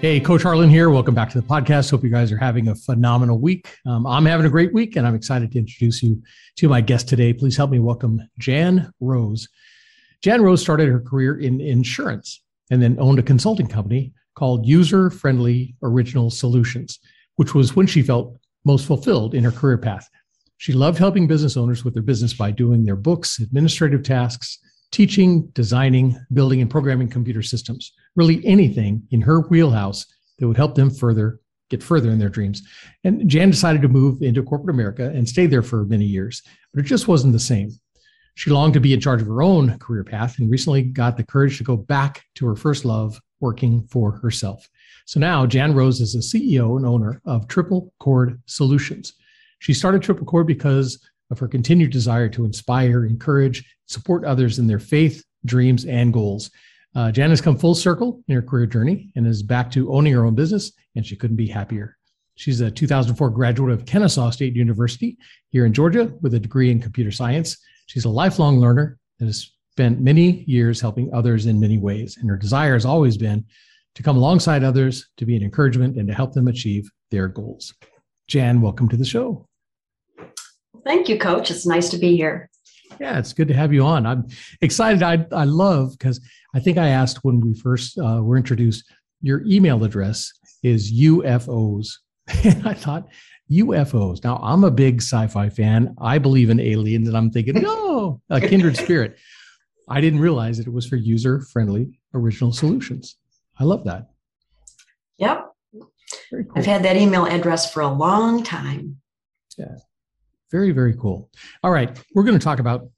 Hey, Coach Harlan here. Welcome back to the podcast. Hope you guys are having a phenomenal week. Um, I'm having a great week, and I'm excited to introduce you to my guest today. Please help me welcome Jan Rose. Jan Rose started her career in insurance and then owned a consulting company called User Friendly Original Solutions, which was when she felt most fulfilled in her career path. She loved helping business owners with their business by doing their books, administrative tasks, teaching, designing, building, and programming computer systems. Really anything in her wheelhouse that would help them further get further in their dreams. And Jan decided to move into corporate America and stay there for many years, but it just wasn't the same. She longed to be in charge of her own career path and recently got the courage to go back to her first love, working for herself. So now Jan Rose is the CEO and owner of Triple Cord Solutions. She started Triple Cord because of her continued desire to inspire, encourage, support others in their faith, dreams, and goals. Uh, Jan has come full circle in her career journey and is back to owning her own business, and she couldn't be happier. She's a 2004 graduate of Kennesaw State University here in Georgia with a degree in computer science. She's a lifelong learner and has spent many years helping others in many ways. And her desire has always been to come alongside others, to be an encouragement, and to help them achieve their goals. Jan, welcome to the show. Thank you, Coach. It's nice to be here. Yeah, it's good to have you on. I'm excited. I, I love because I think I asked when we first uh, were introduced, your email address is UFOs. And I thought, UFOs. Now, I'm a big sci fi fan. I believe in aliens, and I'm thinking, no, a kindred spirit. I didn't realize that it was for user friendly original solutions. I love that. Yep. Cool. I've had that email address for a long time. Yeah. Very, very cool. All right. We're going to talk about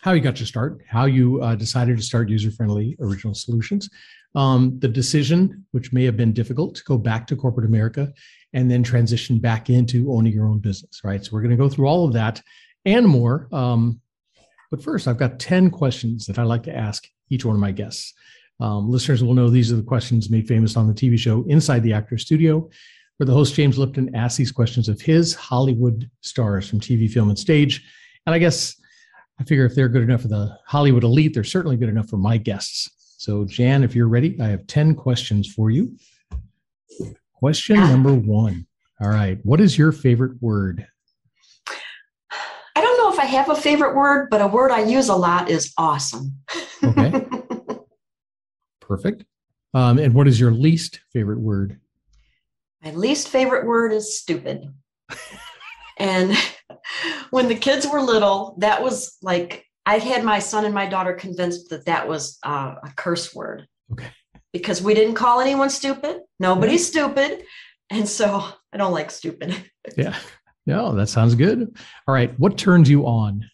how you got your start, how you uh, decided to start user friendly original solutions, um, the decision, which may have been difficult to go back to corporate America and then transition back into owning your own business, right? So we're going to go through all of that and more. Um, but first, I've got 10 questions that I like to ask each one of my guests. Um, listeners will know these are the questions made famous on the TV show Inside the Actor Studio where the host James Lipton asks these questions of his Hollywood stars from TV, film, and stage. And I guess I figure if they're good enough for the Hollywood elite, they're certainly good enough for my guests. So, Jan, if you're ready, I have 10 questions for you. Question number one. All right. What is your favorite word? I don't know if I have a favorite word, but a word I use a lot is awesome. Okay. Perfect. Um, and what is your least favorite word? My least favorite word is stupid. and when the kids were little, that was like, I had my son and my daughter convinced that that was uh, a curse word. Okay. Because we didn't call anyone stupid. Nobody's yeah. stupid. And so I don't like stupid. yeah. No, that sounds good. All right. What turns you on?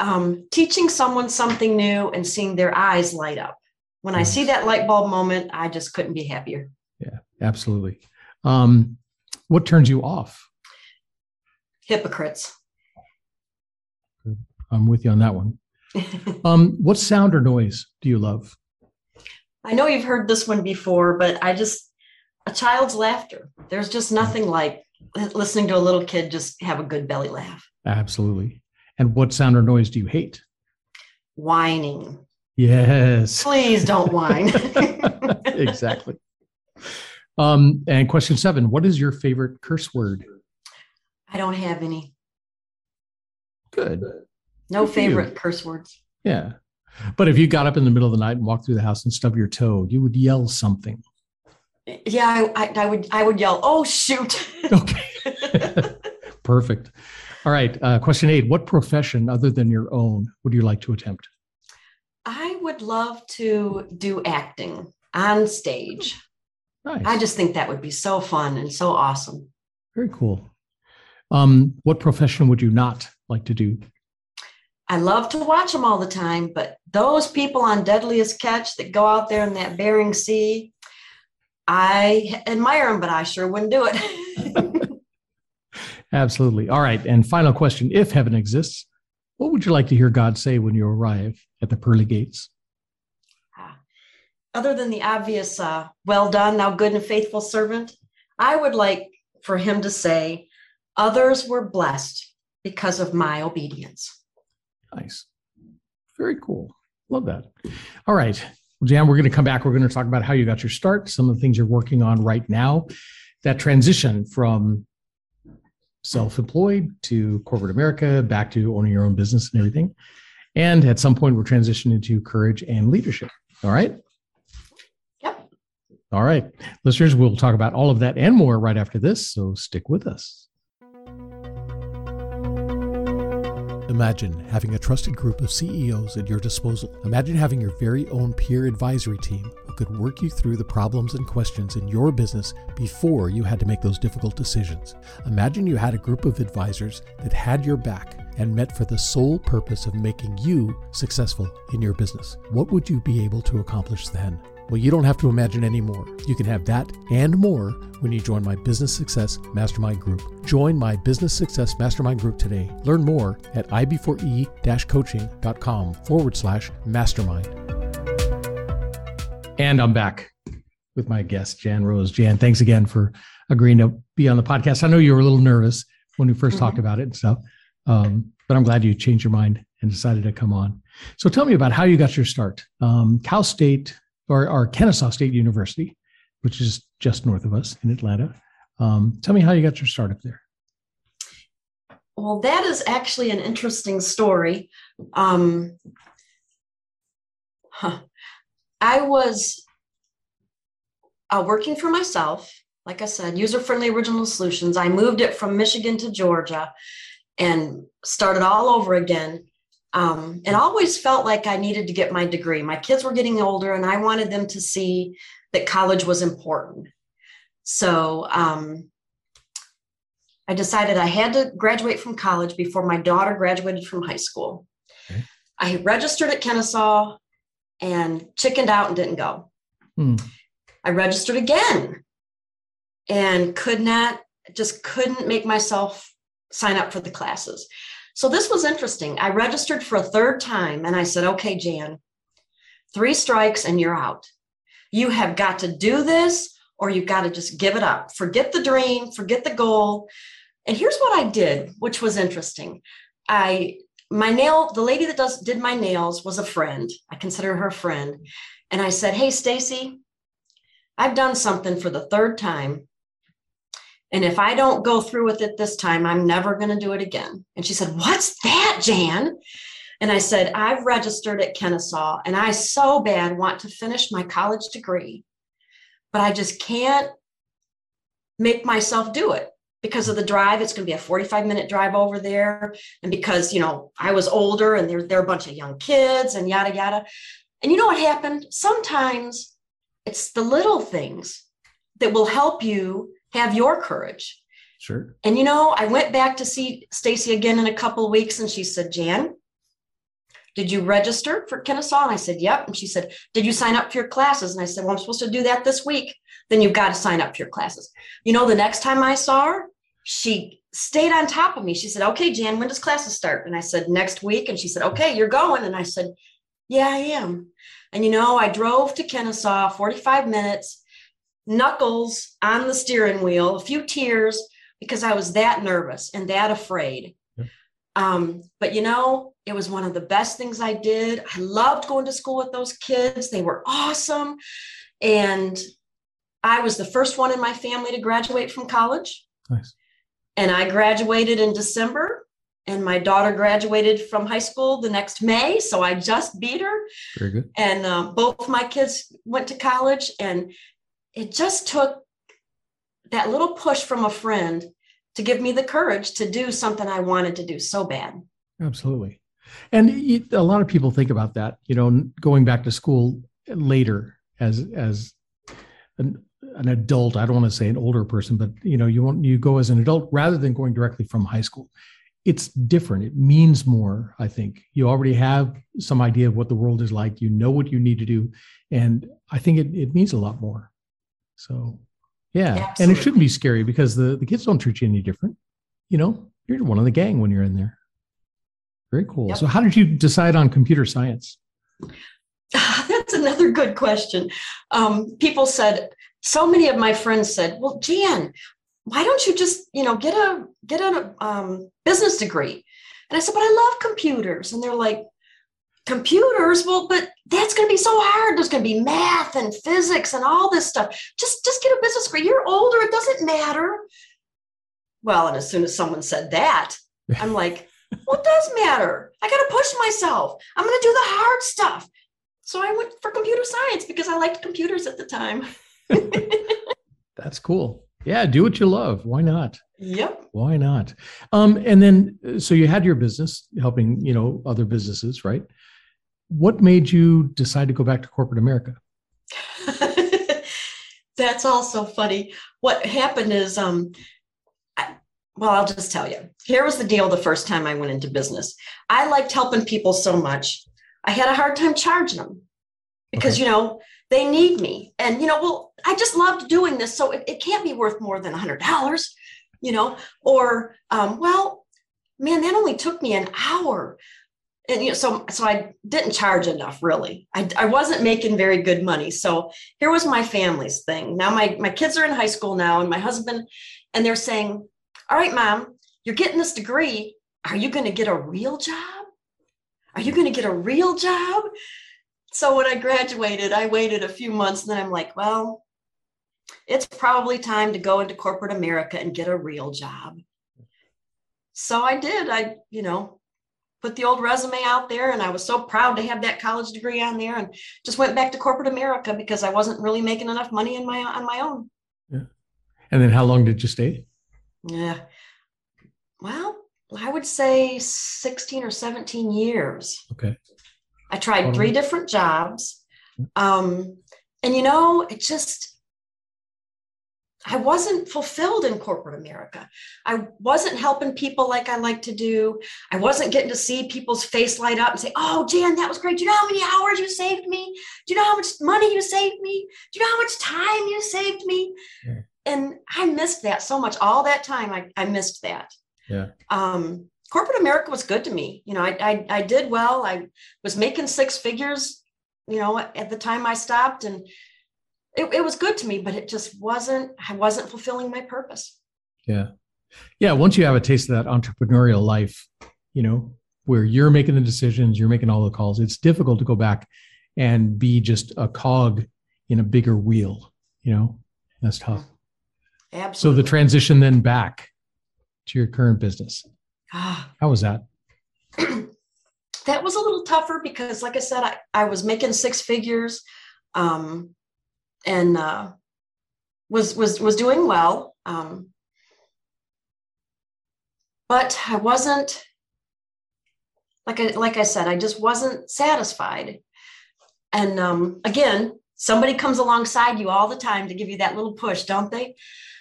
Um, teaching someone something new and seeing their eyes light up. When I see that light bulb moment, I just couldn't be happier. Yeah, absolutely. Um, what turns you off? Hypocrites. I'm with you on that one. um, what sound or noise do you love? I know you've heard this one before, but I just, a child's laughter. There's just nothing like listening to a little kid just have a good belly laugh. Absolutely. And what sound or noise do you hate? Whining. Yes. Please don't whine. exactly. Um, and question seven What is your favorite curse word? I don't have any. Good. No Good favorite curse words. Yeah. But if you got up in the middle of the night and walked through the house and stubbed your toe, you would yell something. Yeah, I, I, I would. I would yell, "Oh shoot!" okay. Perfect. All right. Uh, question eight: What profession other than your own would you like to attempt? I would love to do acting on stage. Nice. I just think that would be so fun and so awesome. Very cool. Um, what profession would you not like to do? I love to watch them all the time, but those people on Deadliest Catch that go out there in that Bering Sea, I admire them, but I sure wouldn't do it. Absolutely. All right. And final question If heaven exists, what would you like to hear God say when you arrive at the pearly gates? Other than the obvious, uh, well done, thou good and faithful servant, I would like for him to say, others were blessed because of my obedience. Nice. Very cool. Love that. All right. Well, Jan, we're going to come back. We're going to talk about how you got your start, some of the things you're working on right now, that transition from self employed to corporate America, back to owning your own business and everything. And at some point, we're transitioning to courage and leadership. All right. All right. Listeners, we'll talk about all of that and more right after this. So stick with us. Imagine having a trusted group of CEOs at your disposal. Imagine having your very own peer advisory team who could work you through the problems and questions in your business before you had to make those difficult decisions. Imagine you had a group of advisors that had your back and met for the sole purpose of making you successful in your business. What would you be able to accomplish then? Well, you don't have to imagine anymore. You can have that and more when you join my Business Success Mastermind Group. Join my Business Success Mastermind Group today. Learn more at ib4e coaching.com forward slash mastermind. And I'm back with my guest, Jan Rose. Jan, thanks again for agreeing to be on the podcast. I know you were a little nervous when we 1st mm-hmm. talked about it and stuff, um, but I'm glad you changed your mind and decided to come on. So tell me about how you got your start. Um, Cal State or, or Kennesaw State University, which is just north of us in Atlanta. Um, tell me how you got your start up there. Well, that is actually an interesting story. Um, huh. I was uh, working for myself, like I said, user friendly original solutions. I moved it from Michigan to Georgia and started all over again um, and always felt like I needed to get my degree. My kids were getting older, and I wanted them to see that college was important. So um, I decided I had to graduate from college before my daughter graduated from high school. Okay. I registered at Kennesaw and chickened out and didn't go. Hmm. I registered again and could not, just couldn't make myself sign up for the classes. So this was interesting. I registered for a third time and I said, okay, Jan, three strikes and you're out. You have got to do this or you've got to just give it up. Forget the dream, forget the goal. And here's what I did, which was interesting. I my nail the lady that does did my nails was a friend. I consider her a friend. And I said, "Hey Stacy, I've done something for the third time and if I don't go through with it this time, I'm never going to do it again. And she said, What's that, Jan? And I said, I've registered at Kennesaw and I so bad want to finish my college degree, but I just can't make myself do it because of the drive. It's going to be a 45 minute drive over there. And because, you know, I was older and there, there are a bunch of young kids and yada, yada. And you know what happened? Sometimes it's the little things that will help you have your courage. Sure. And you know, I went back to see Stacy again in a couple of weeks and she said, Jan, did you register for Kennesaw? And I said, Yep. And she said, Did you sign up for your classes? And I said, Well, I'm supposed to do that this week. Then you've got to sign up for your classes. You know, the next time I saw her, she stayed on top of me. She said, Okay, Jan, when does classes start? And I said, Next week. And she said, Okay, you're going. And I said, Yeah, I am. And you know, I drove to Kennesaw 45 minutes knuckles on the steering wheel, a few tears because I was that nervous and that afraid. Um, but you know, it was one of the best things I did. I loved going to school with those kids, they were awesome. And I was the first one in my family to graduate from college. Nice. And I graduated in December, and my daughter graduated from high school the next May. So I just beat her. Very good. And uh, both my kids went to college, and it just took that little push from a friend to give me the courage to do something I wanted to do so bad. Absolutely. And a lot of people think about that, you know, going back to school later as as an, an adult. I don't want to say an older person, but you know, you want you go as an adult rather than going directly from high school. It's different. It means more. I think you already have some idea of what the world is like. You know what you need to do, and I think it, it means a lot more. So, yeah, Absolutely. and it shouldn't be scary because the the kids don't treat you any different. you know, you're one of the gang when you're in there. Very cool. Yep. So, how did you decide on computer science? That's another good question. Um, people said, so many of my friends said, "Well, Jan, why don't you just, you know, get a get a um, business degree?" And I said, "But I love computers." And they're like, "Computers? Well, but that's going to be so hard. There's going to be math and physics and all this stuff. Just just get a business degree. You're older. It doesn't matter." Well, and as soon as someone said that, I'm like, "Well, it does matter. I got to push myself. I'm going to do the hard stuff." So I went for computer science because I liked computers at the time. That's cool. Yeah, do what you love. Why not? Yep. Why not? Um, and then, uh, so you had your business helping, you know, other businesses, right? What made you decide to go back to corporate America? That's also funny. What happened is, um, I, well, I'll just tell you. Here was the deal the first time I went into business. I liked helping people so much. I had a hard time charging them because, Okay. you know, they need me. And, you know, well, I just loved doing this. So it, it can't be worth more than a $100, you know, or, um, well, man, that only took me an hour. And, you know, so, so I didn't charge enough really. I, I wasn't making very good money. So here was my family's thing. Now my, my kids are in high school now and my husband, and they're saying, all right, mom, you're getting this degree. Are you going to get a real job? Are you going to get a real job? So when I graduated, I waited a few months and then I'm like, well, it's probably time to go into corporate America and get a real job. So I did. I, you know, put the old resume out there and I was so proud to have that college degree on there and just went back to corporate America because I wasn't really making enough money in my on my own. Yeah. And then how long did you stay? Yeah. Well, I would say 16 or 17 years. Okay. I tried three different jobs. Um, and you know, it just, I wasn't fulfilled in corporate America. I wasn't helping people like I like to do. I wasn't getting to see people's face light up and say, Oh, Jan, that was great. Do you know how many hours you saved me? Do you know how much money you saved me? Do you know how much time you saved me? Yeah. And I missed that so much. All that time, I, I missed that Yeah. um, corporate America was good to me. You know, I, I, I did well. I was making six figures, you know, at the time I stopped and it, it was good to me, but it just wasn't, I wasn't fulfilling my purpose. Yeah. Yeah. Once you have a taste of that entrepreneurial life, you know, where you're making the decisions, you're making all the calls, it's difficult to go back and be just a cog in a bigger wheel, you know, that's tough. Absolutely. So the transition then back to your current business, Ah, how was that? that was a little tougher because like I said, I, I was making six figures um, and uh, was, was, was doing well. Um, but I wasn't, like I, like I said, I just wasn't satisfied. And um, again, somebody comes alongside you all the time to give you that little push, don't they?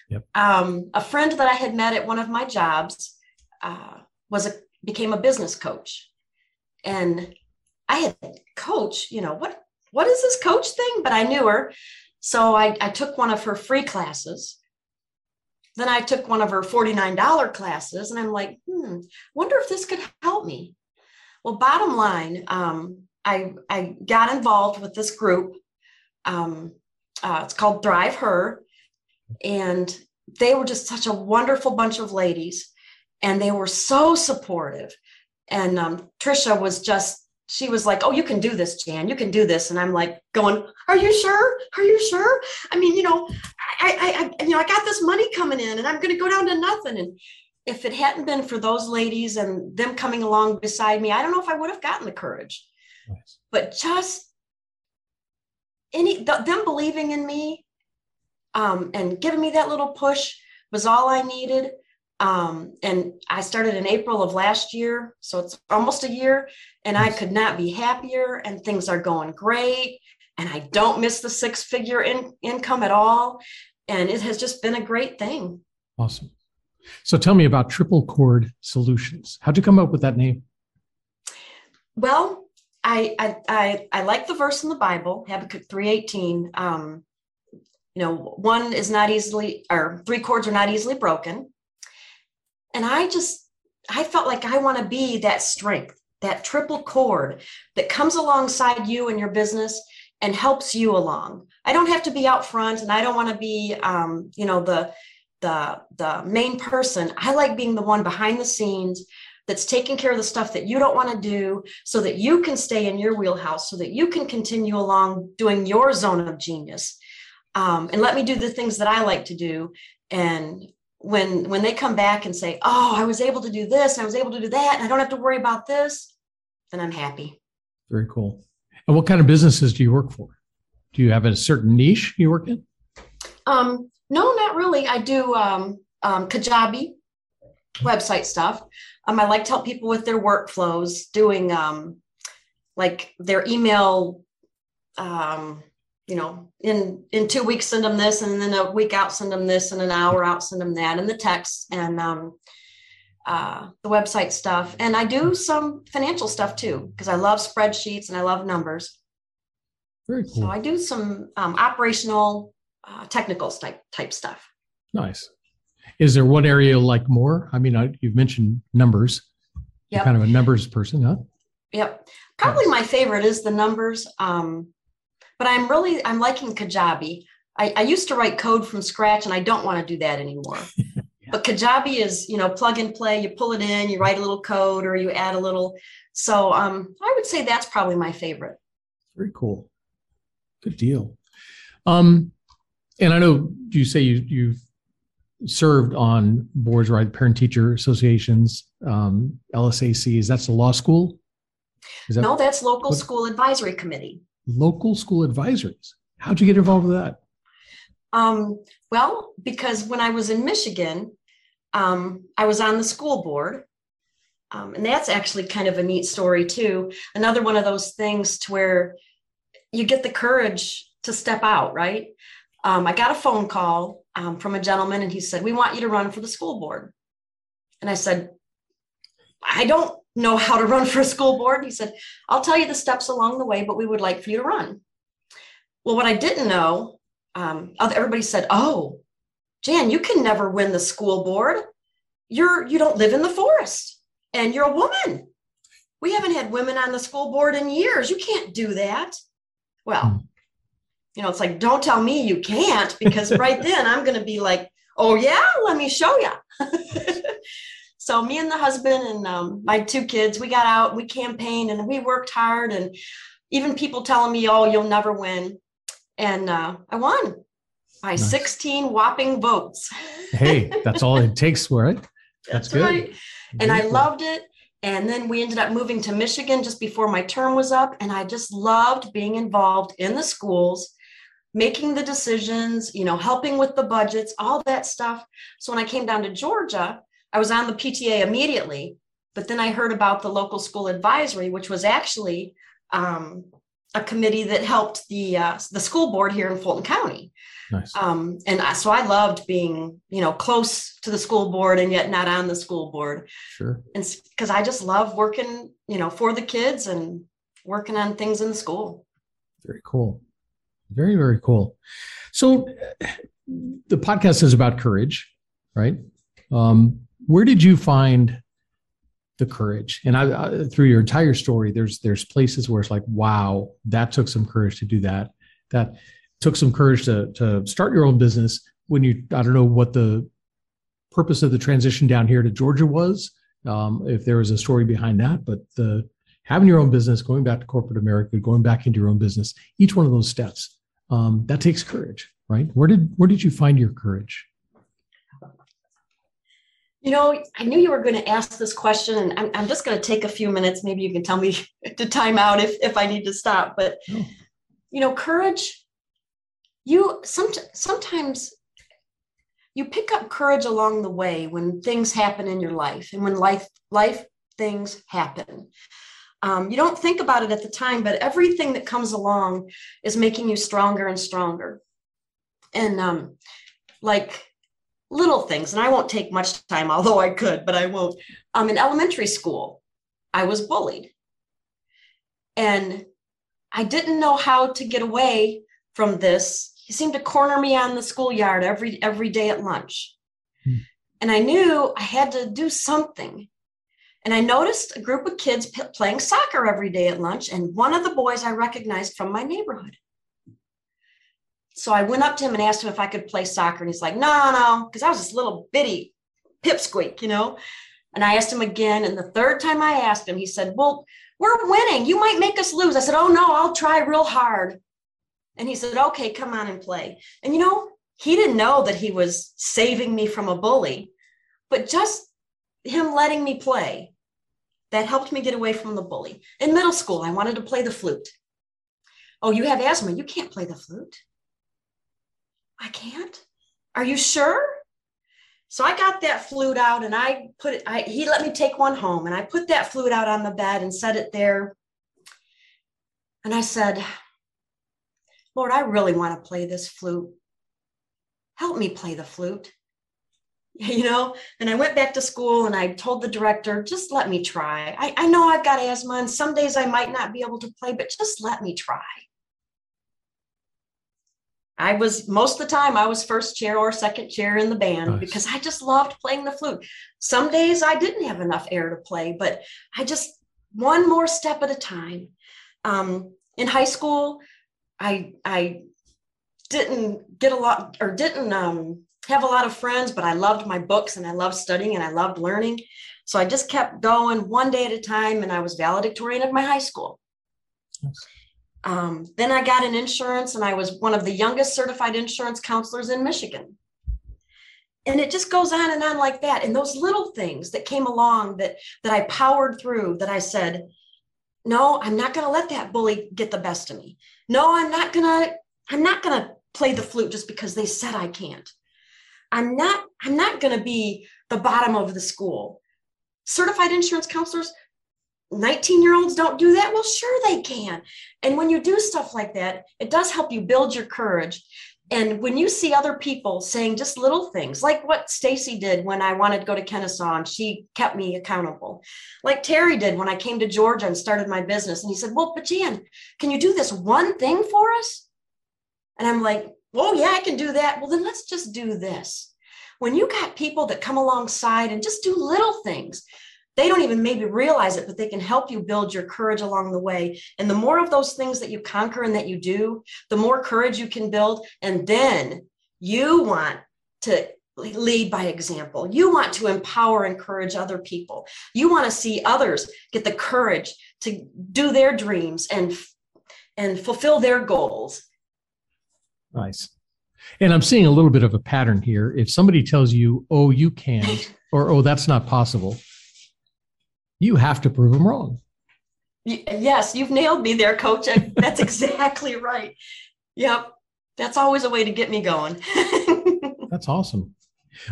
Yep. Um, a friend that I had met at one of my jobs uh, was a became a business coach, and I had coach. You know what? What is this coach thing? But I knew her, so I, I took one of her free classes. Then I took one of her $49 classes, and I'm like, hmm, wonder if this could help me. Well, bottom line, um, I, I got involved with this group. Um, uh, it's called Thrive Her. And they were just such a wonderful bunch of ladies. And they were so supportive. And um, Trisha was just, she was like, Oh, you can do this, Jan. You can do this. And I'm like, going, Are you sure? Are you sure? I mean, you know, I, I, I you know, I got this money coming in and I'm going to go down to nothing. And if it hadn't been for those ladies and them coming along beside me, I don't know if I would have gotten the courage. Nice. But just any th- them believing in me um, and giving me that little push was all I needed. Um, and I started in April of last year, so it's almost a year, and I could not be happier. And things are going great, and I don't miss the six-figure in- income at all. And it has just been a great thing. Awesome. So tell me about Triple Cord Solutions. How'd you come up with that name? Well, I I I, I like the verse in the Bible, Habakkuk three eighteen. Um, you know, one is not easily, or three cords are not easily broken. And I just, I felt like I want to be that strength, that triple cord that comes alongside you and your business and helps you along. I don't have to be out front and I don't want to be, um, you know, the, the, the main person. I like being the one behind the scenes that's taking care of the stuff that you don't want to do so that you can stay in your wheelhouse so that you can continue along doing your zone of genius um, and let me do the things that i like to do and when when they come back and say oh i was able to do this i was able to do that and i don't have to worry about this then i'm happy. Very cool. And what kind of businesses do you work for? Do you have a certain niche you work in? Um, no not really. I do um, um, kajabi website stuff. Um, I like to help people with their workflows, doing um, like their email. Um, you know, in in two weeks send them this, and then a week out send them this, and an hour out send them that, and the text and um, uh, the website stuff. And I do some financial stuff too because I love spreadsheets and I love numbers. Very cool. So I do some um, operational, uh, technical type type stuff. Nice. Is there one area you like more? I mean, I, you've mentioned numbers. Yep. You're kind of a numbers person, huh? Yep. Probably my favorite is the numbers. Um, but I'm really I'm liking Kajabi. I, I used to write code from scratch, and I don't want to do that anymore. But Kajabi is you know plug and play. You pull it in, you write a little code, or you add a little. So um, I would say that's probably my favorite. Very cool. Good deal. Um, and I know you say you you've served on boards, right? Parent teacher associations, um, LSACs. That's the law school. That, no, that's local what? school advisory committee. Local school advisories. How'd you get involved with that? Um, well, because when I was in Michigan, um, I was on the school board. Um, and that's actually kind of a neat story too. Another one of those things to where you get the courage to step out, right? Um, I got a phone call um, from a gentleman and he said, We want you to run for the school board. And I said, I don't know how to run for a school board. he said, I'll tell you the steps along the way, but we would like for you to run. Well, what I didn't know, um, everybody said, Oh, Jan, you can never win the school board. You're you don't live in the forest and you're a woman. We haven't had women on the school board in years. You can't do that. Well, hmm you know, it's like, don't tell me you can't, because right then I'm going to be like, oh, yeah, let me show you. so, me and the husband and um, my two kids, we got out, we campaigned, and we worked hard. And even people telling me, oh, you'll never win. And uh, I won by nice. 16 whopping votes. hey, that's all it takes for it. That's, that's good. Right. And I loved it. And then we ended up moving to Michigan just before my term was up. And I just loved being involved in the schools making the decisions, you know, helping with the budgets, all that stuff. So when I came down to Georgia, I was on the PTA immediately, but then I heard about the local school advisory, which was actually um, a committee that helped the uh, the school board here in Fulton County. Nice. Um, and I, so I loved being, you know, close to the school board and yet not on the school board. Sure. And because I just love working, you know, for the kids and working on things in the school. Very cool. Very, very cool. So the podcast is about courage, right? Um, where did you find the courage? And I, I, through your entire story, there's there's places where it's like, wow, that took some courage to do that. That took some courage to to start your own business. When you, I don't know what the purpose of the transition down here to Georgia was. Um, if there was a story behind that, but the having your own business, going back to corporate America, going back into your own business, each one of those steps um, that takes courage, right? Where did where did you find your courage? You know, I knew you were going to ask this question, and I'm, I'm just going to take a few minutes. Maybe you can tell me to time out if, if I need to stop. But, oh. you know, courage, you some, sometimes you pick up courage along the way when things happen in your life and when life life things happen. Um, you don't think about it at the time, but everything that comes along is making you stronger and stronger. And um, like little things, and I won't take much time, although I could, but I won't. Um, in elementary school, I was bullied. And I didn't know how to get away from this. He seemed to corner me on the schoolyard every every day at lunch. Hmm. And I knew I had to do something. And I noticed a group of kids p- playing soccer every day at lunch, and one of the boys I recognized from my neighborhood. So I went up to him and asked him if I could play soccer. And he's like, no, no, because I was this little bitty pipsqueak, you know? And I asked him again. And the third time I asked him, he said, well, we're winning. You might make us lose. I said, oh, no, I'll try real hard. And he said, okay, come on and play. And you know, he didn't know that he was saving me from a bully, but just him letting me play, that helped me get away from the bully. In middle school, I wanted to play the flute. Oh, you have asthma. You can't play the flute. I can't. Are you sure? So I got that flute out and I put it, I, he let me take one home and I put that flute out on the bed and set it there. And I said, Lord, I really want to play this flute. Help me play the flute. You know, and I went back to school and I told the director, just let me try. I, I know I've got asthma and some days I might not be able to play, but just let me try. I was most of the time I was first chair or second chair in the band nice. because I just loved playing the flute. Some days I didn't have enough air to play, but I just one more step at a time. Um, in high school, I I didn't get a lot or didn't um, have a lot of friends, but I loved my books and I loved studying and I loved learning. So I just kept going one day at a time, and I was valedictorian of my high school. Nice. Um, then I got an insurance, and I was one of the youngest certified insurance counselors in Michigan. And it just goes on and on like that. And those little things that came along that that I powered through, that I said, no, I'm not going to let that bully get the best of me. No, I'm not going to. I'm not going to play the flute just because they said I can't. I'm not. I'm not going to be the bottom of the school. Certified insurance counselors 19 year olds don't do that? Well sure they can. And when you do stuff like that it does help you build your courage. And when you see other people saying just little things like what stacy did when i wanted to go to kennesaw and she kept me accountable. Like terry did when i came to georgia and started my business and he said well but jan can you do this one thing for us? And i'm like oh yeah i can do that. Well then let's just do this. When you got people that come alongside and just do little things they don't even maybe realize it, but they can help you build your courage along the way. And the more of those things that you conquer and that you do, the more courage you can build. And then you want to lead by example. You want to empower, encourage other people. You want to see others get the courage to do their dreams and and fulfill their goals. Nice. And I'm seeing a little bit of a pattern here. If somebody tells you, "Oh, you can't," or "Oh, that's not possible," you have to prove them wrong. Yes, you've nailed me there, coach. That's exactly right. Yep. That's always a way to get me going. That's awesome.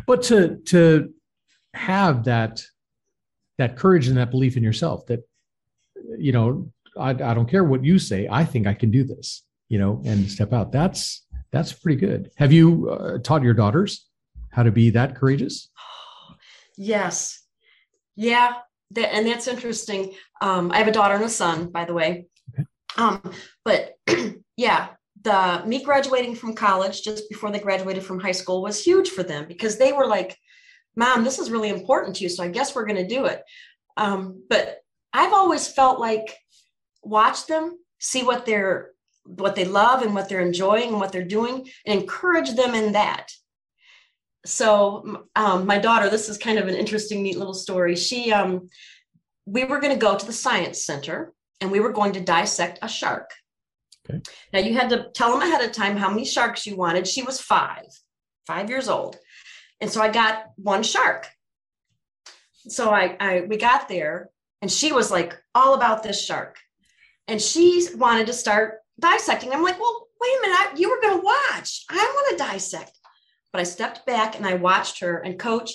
But to to have that that courage and that belief in yourself that you know, I, I don't care what you say, I think I can do this, you know, and step out. That's that's pretty good. Have you uh, taught your daughters how to be that courageous? Yes. Yeah, that, and that's interesting. Um, I have a daughter and a son, by the way. Okay. Um, but yeah, the me graduating from college just before they graduated from high school was huge for them because they were like, "Mom, this is really important to you, so I guess we're going to do it." Um, but I've always felt like watch them, see what they're what they love and what they're enjoying and what they're doing, and encourage them in that so um, my daughter this is kind of an interesting neat little story. She um, we were going to go to the science center and we were going to dissect a shark. Okay. now you had to tell them ahead of time how many sharks you wanted. She was five five years old. And so i got one shark. So i, I we got there and she was like all about this shark. And she wanted to start dissecting. I'm like well wait a minute I, you were going to watch. I want to dissect but I stepped back and I watched her. And coach,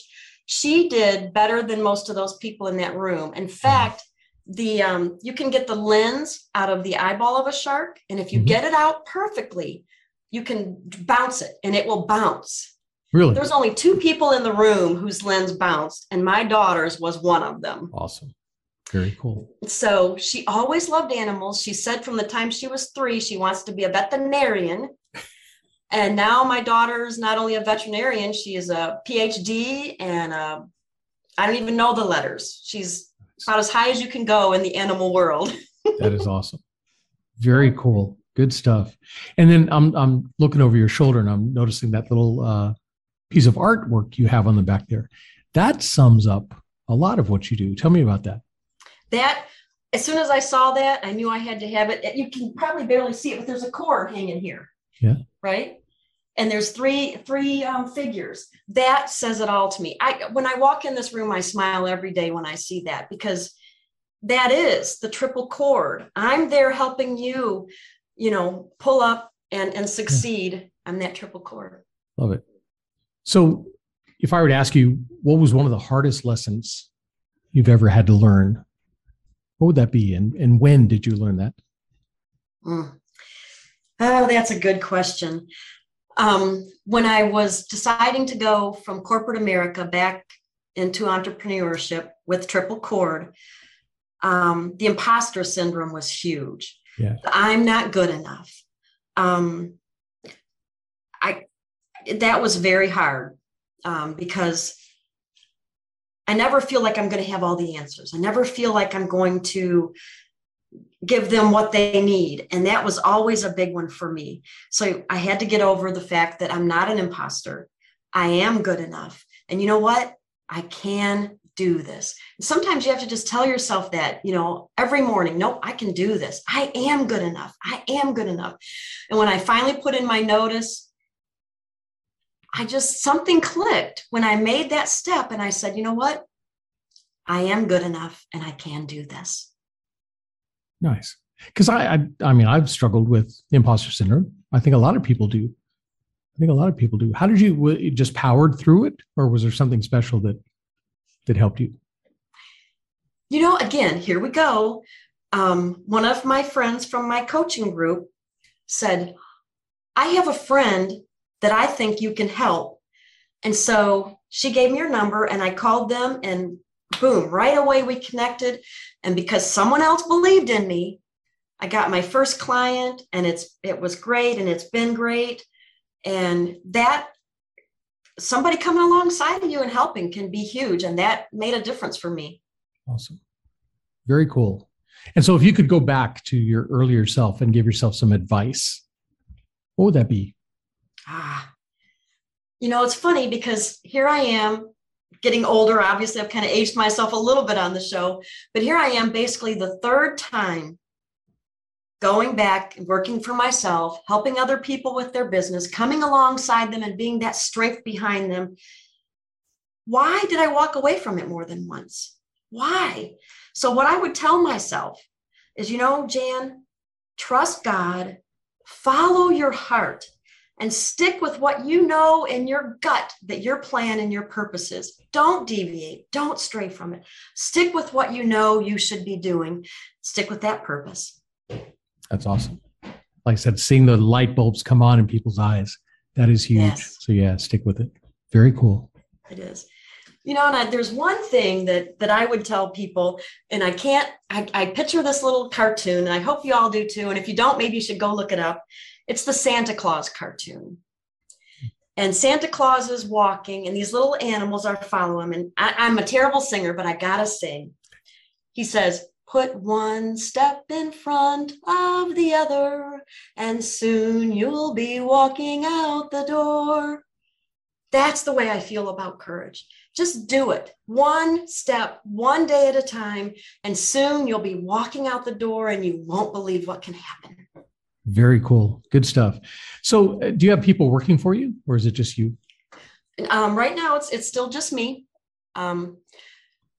she did better than most of those people in that room. In fact, the um, you can get the lens out of the eyeball of a shark, and if you mm-hmm. get it out perfectly, you can bounce it, and it will bounce. Really? There's only two people in the room whose lens bounced, and my daughter's was one of them. Awesome. Very cool. So she always loved animals. She said from the time she was three, she wants to be a veterinarian. And now my daughter's not only a veterinarian, she is a PhD and I I don't even know the letters. She's about as high as you can go in the animal world. that is awesome. Very cool. Good stuff. And then I'm I'm looking over your shoulder and I'm noticing that little uh, piece of artwork you have on the back there. That sums up a lot of what you do. Tell me about that. That as soon as I saw that, I knew I had to have it. You can probably barely see it, but there's a cord hanging here. Yeah. Right. And there's three three um, figures. That says it all to me. I when I walk in this room, I smile every day when I see that because that is the triple cord. I'm there helping you, you know, pull up and and succeed on that triple cord. Love it. So, if I were to ask you, what was one of the hardest lessons you've ever had to learn what would that be? And, and when did you learn that? Mm. Oh, that's a good question. Um, when I was deciding to go from corporate America back into entrepreneurship with Triple Cord, um, the imposter syndrome was huge. Yeah. I'm not good enough. Um, I that was very hard um, because I never feel like I'm going to have all the answers. I never feel like I'm going to give them what they need. And that was always a big one for me. So I had to get over the fact that I'm not an imposter. I am good enough. And you know what? I can do this. sometimes you have to just tell yourself that, you know, every morning, no, I can do this. I am good enough. I am good enough. And when I finally put in my notice, I just something clicked when I made that step and I said, you know what? I am good enough and I can do this. Nice. Because I, I, I mean, I've struggled with imposter syndrome. I think a lot of people do. I think a lot of people do. How did you, just powered through it, or was there something special that that helped you? You know, again, here we go. Um, one of my friends from my coaching group said, "I have a friend that I think you can help. And so she gave me your number and I called them and boom, right away we connected. And because someone else believed in me, I got my first client and it's it was great and it's been great. And that somebody coming alongside of you and helping can be huge. And that made a difference for me. Awesome. Very cool. And so if you could go back to your earlier self and give yourself some advice, what would that be? ah, you know, it's funny because here I am getting older. Obviously, I've kind of aged myself a little bit on the show, but here I am basically the third time going back and working for myself, helping other people with their business, coming alongside them and being that strength behind them. Why did I walk away from it more than once? Why? So, what I would tell myself is, you know, Jan, trust God, follow your heart and stick with what you know in your gut that your plan and your purpose is. Don't deviate, don't stray from it. Stick with what you know you should be doing. Stick with that purpose. That's awesome. Like I said, seeing the light bulbs come on in people's eyes, that is huge. Yes. So, yeah, stick with it. Very cool. It is. You know, and I, there's one thing that that I would tell people, and I can't. I, I picture this little cartoon, and I hope you all do too. And if you don't, maybe you should go look it up it's the Santa Claus cartoon. And Santa Claus is walking, and these little animals are following him. And I, am a terrible singer, but I gotta sing. He says, Put one step in front of the other, and soon you'll be walking out the door. That's the way I feel about courage. Just do it one step, one day at a time, and soon you'll be walking out the door and you won't believe what can happen. Very cool. Good stuff. So, uh, do you have people working for you, or is it just you? Um, right now, it's it's still just me. Um,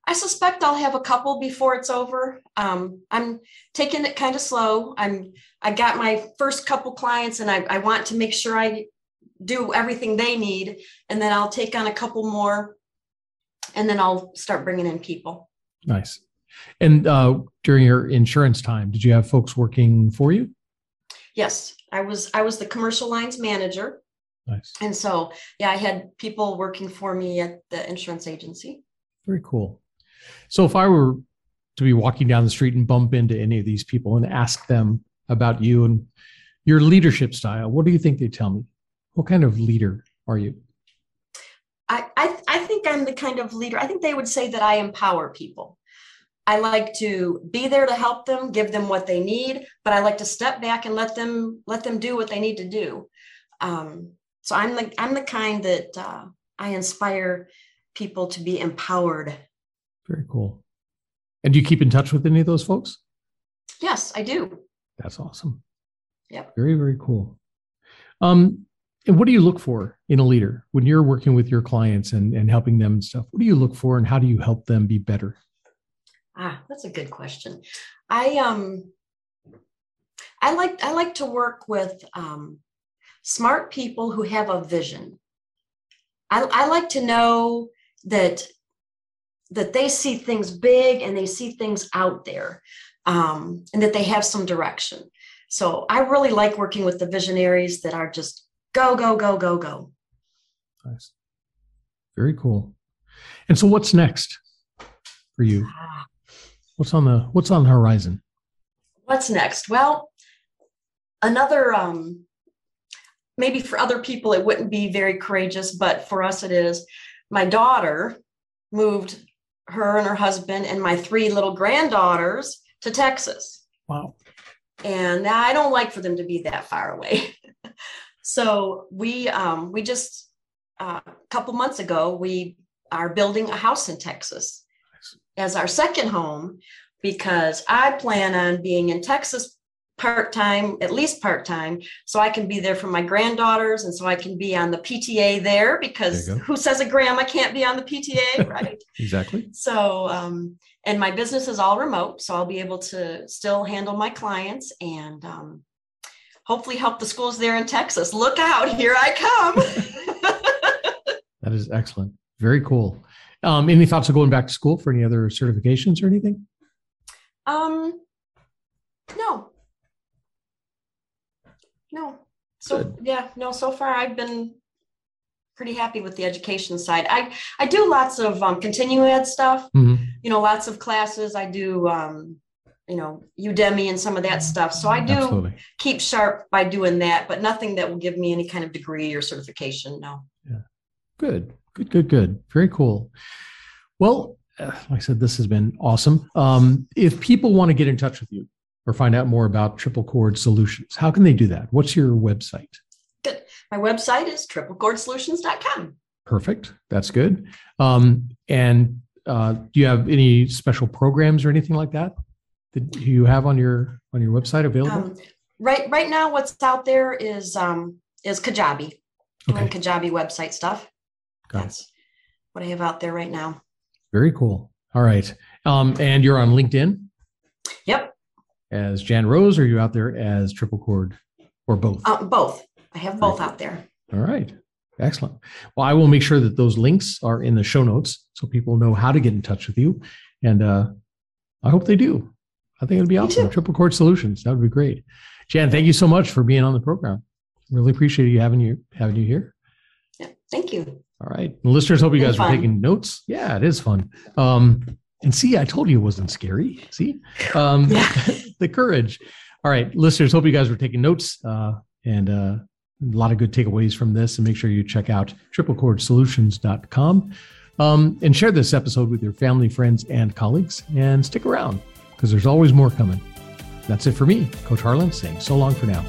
I suspect I'll have a couple before it's over. Um, I'm taking it kind of slow. I'm I got my first couple clients, and I, I want to make sure I do everything they need, and then I'll take on a couple more, and then I'll start bringing in people. Nice. And uh, during your insurance time, did you have folks working for you? Yes, I was I was the commercial lines manager. Nice. And so, yeah, I had people working for me at the insurance agency. Very cool. So if I were to be walking down the street and bump into any of these people and ask them about you and your leadership style, what do you think they tell me? What kind of leader are you? I, I, I think I'm the kind of leader, I think they would say that I empower people. I like to be there to help them, give them what they need, but I like to step back and let them let them do what they need to do. Um, so I'm the I'm the kind that uh, I inspire people to be empowered. Very cool. And do you keep in touch with any of those folks? Yes, I do. That's awesome. Yep. Very very cool. Um, and what do you look for in a leader when you're working with your clients and, and helping them and stuff? What do you look for and how do you help them be better? Ah, that's a good question. I um I like I like to work with um smart people who have a vision. I, I like to know that that they see things big and they see things out there um, and that they have some direction. So I really like working with the visionaries that are just go, go, go, go, go. Nice. Very cool. And so what's next for you? Ah. What's on the what's on the horizon? What's next? Well, another um maybe for other people it wouldn't be very courageous, but for us it is. My daughter moved her and her husband and my three little granddaughters to Texas. Wow. And I don't like for them to be that far away. so we um, we just uh, a couple months ago we are building a house in Texas as our second home because I plan on being in Texas part time, at least part time, so I can be there for my granddaughters and so I can be on the PTA there because There who says a grandma can't be on the PTA, right? Exactly. So, um, and my business is all remote, so I'll be able to still handle my clients and um, hopefully help the schools there in Texas. Look out, here I come. That is excellent. Very cool. Um, any thoughts of going back to school for any other certifications or anything? um, no, no. So Good. yeah, no. So far, I've been pretty happy with the education side. I I do lots of um, continuing ed stuff. Mhm. You know, lots of classes. I do. Um, you know, Udemy and some of that stuff. So I do Absolutely. keep sharp by doing that, but nothing that will give me any kind of degree or certification. No. Yeah. Good, good, good, good. Very cool. Well, uh, like I said, this has been awesome. Um, if people want to get in touch with you or find out more about Triple Cord Solutions, how can they do that? What's your website? Good. My website is triplecordsolutions.com. Perfect. That's good. Um, and uh, do you have any special programs or anything like that that you have on your on your website available? Um, right right now what's out there is um is Kajabi. Doing Kajabi website stuff. Got it. That's what I have out there right now. Very cool. All right. Um, and you're on LinkedIn Yep. as Jan Rose, or are you out there as Triple Cord or both? Um, both. I have both out there. All right. Excellent. Well, I will make sure that those links are in the show notes so people know how to get in touch with you. And uh, I hope they do. I think it'd be awesome. Triple Cord Solutions. That would be great. Jan, thank you so much for being on the program. Really appreciate you having you having you here. Yeah. Thank you. All right. Listeners, hope you guys were taking notes. Yeah, it is fun. Um, and see, I told you it wasn't scary. See? Um, Yeah. the courage. All right, listeners, hope you guys were taking notes uh, and uh, a lot of good takeaways from this. And make sure you check out triplecordsolutions.com um, and share this episode with your family, friends, and colleagues. And stick around because there's always more coming. That's it for me, Coach Harlan, saying so long for now.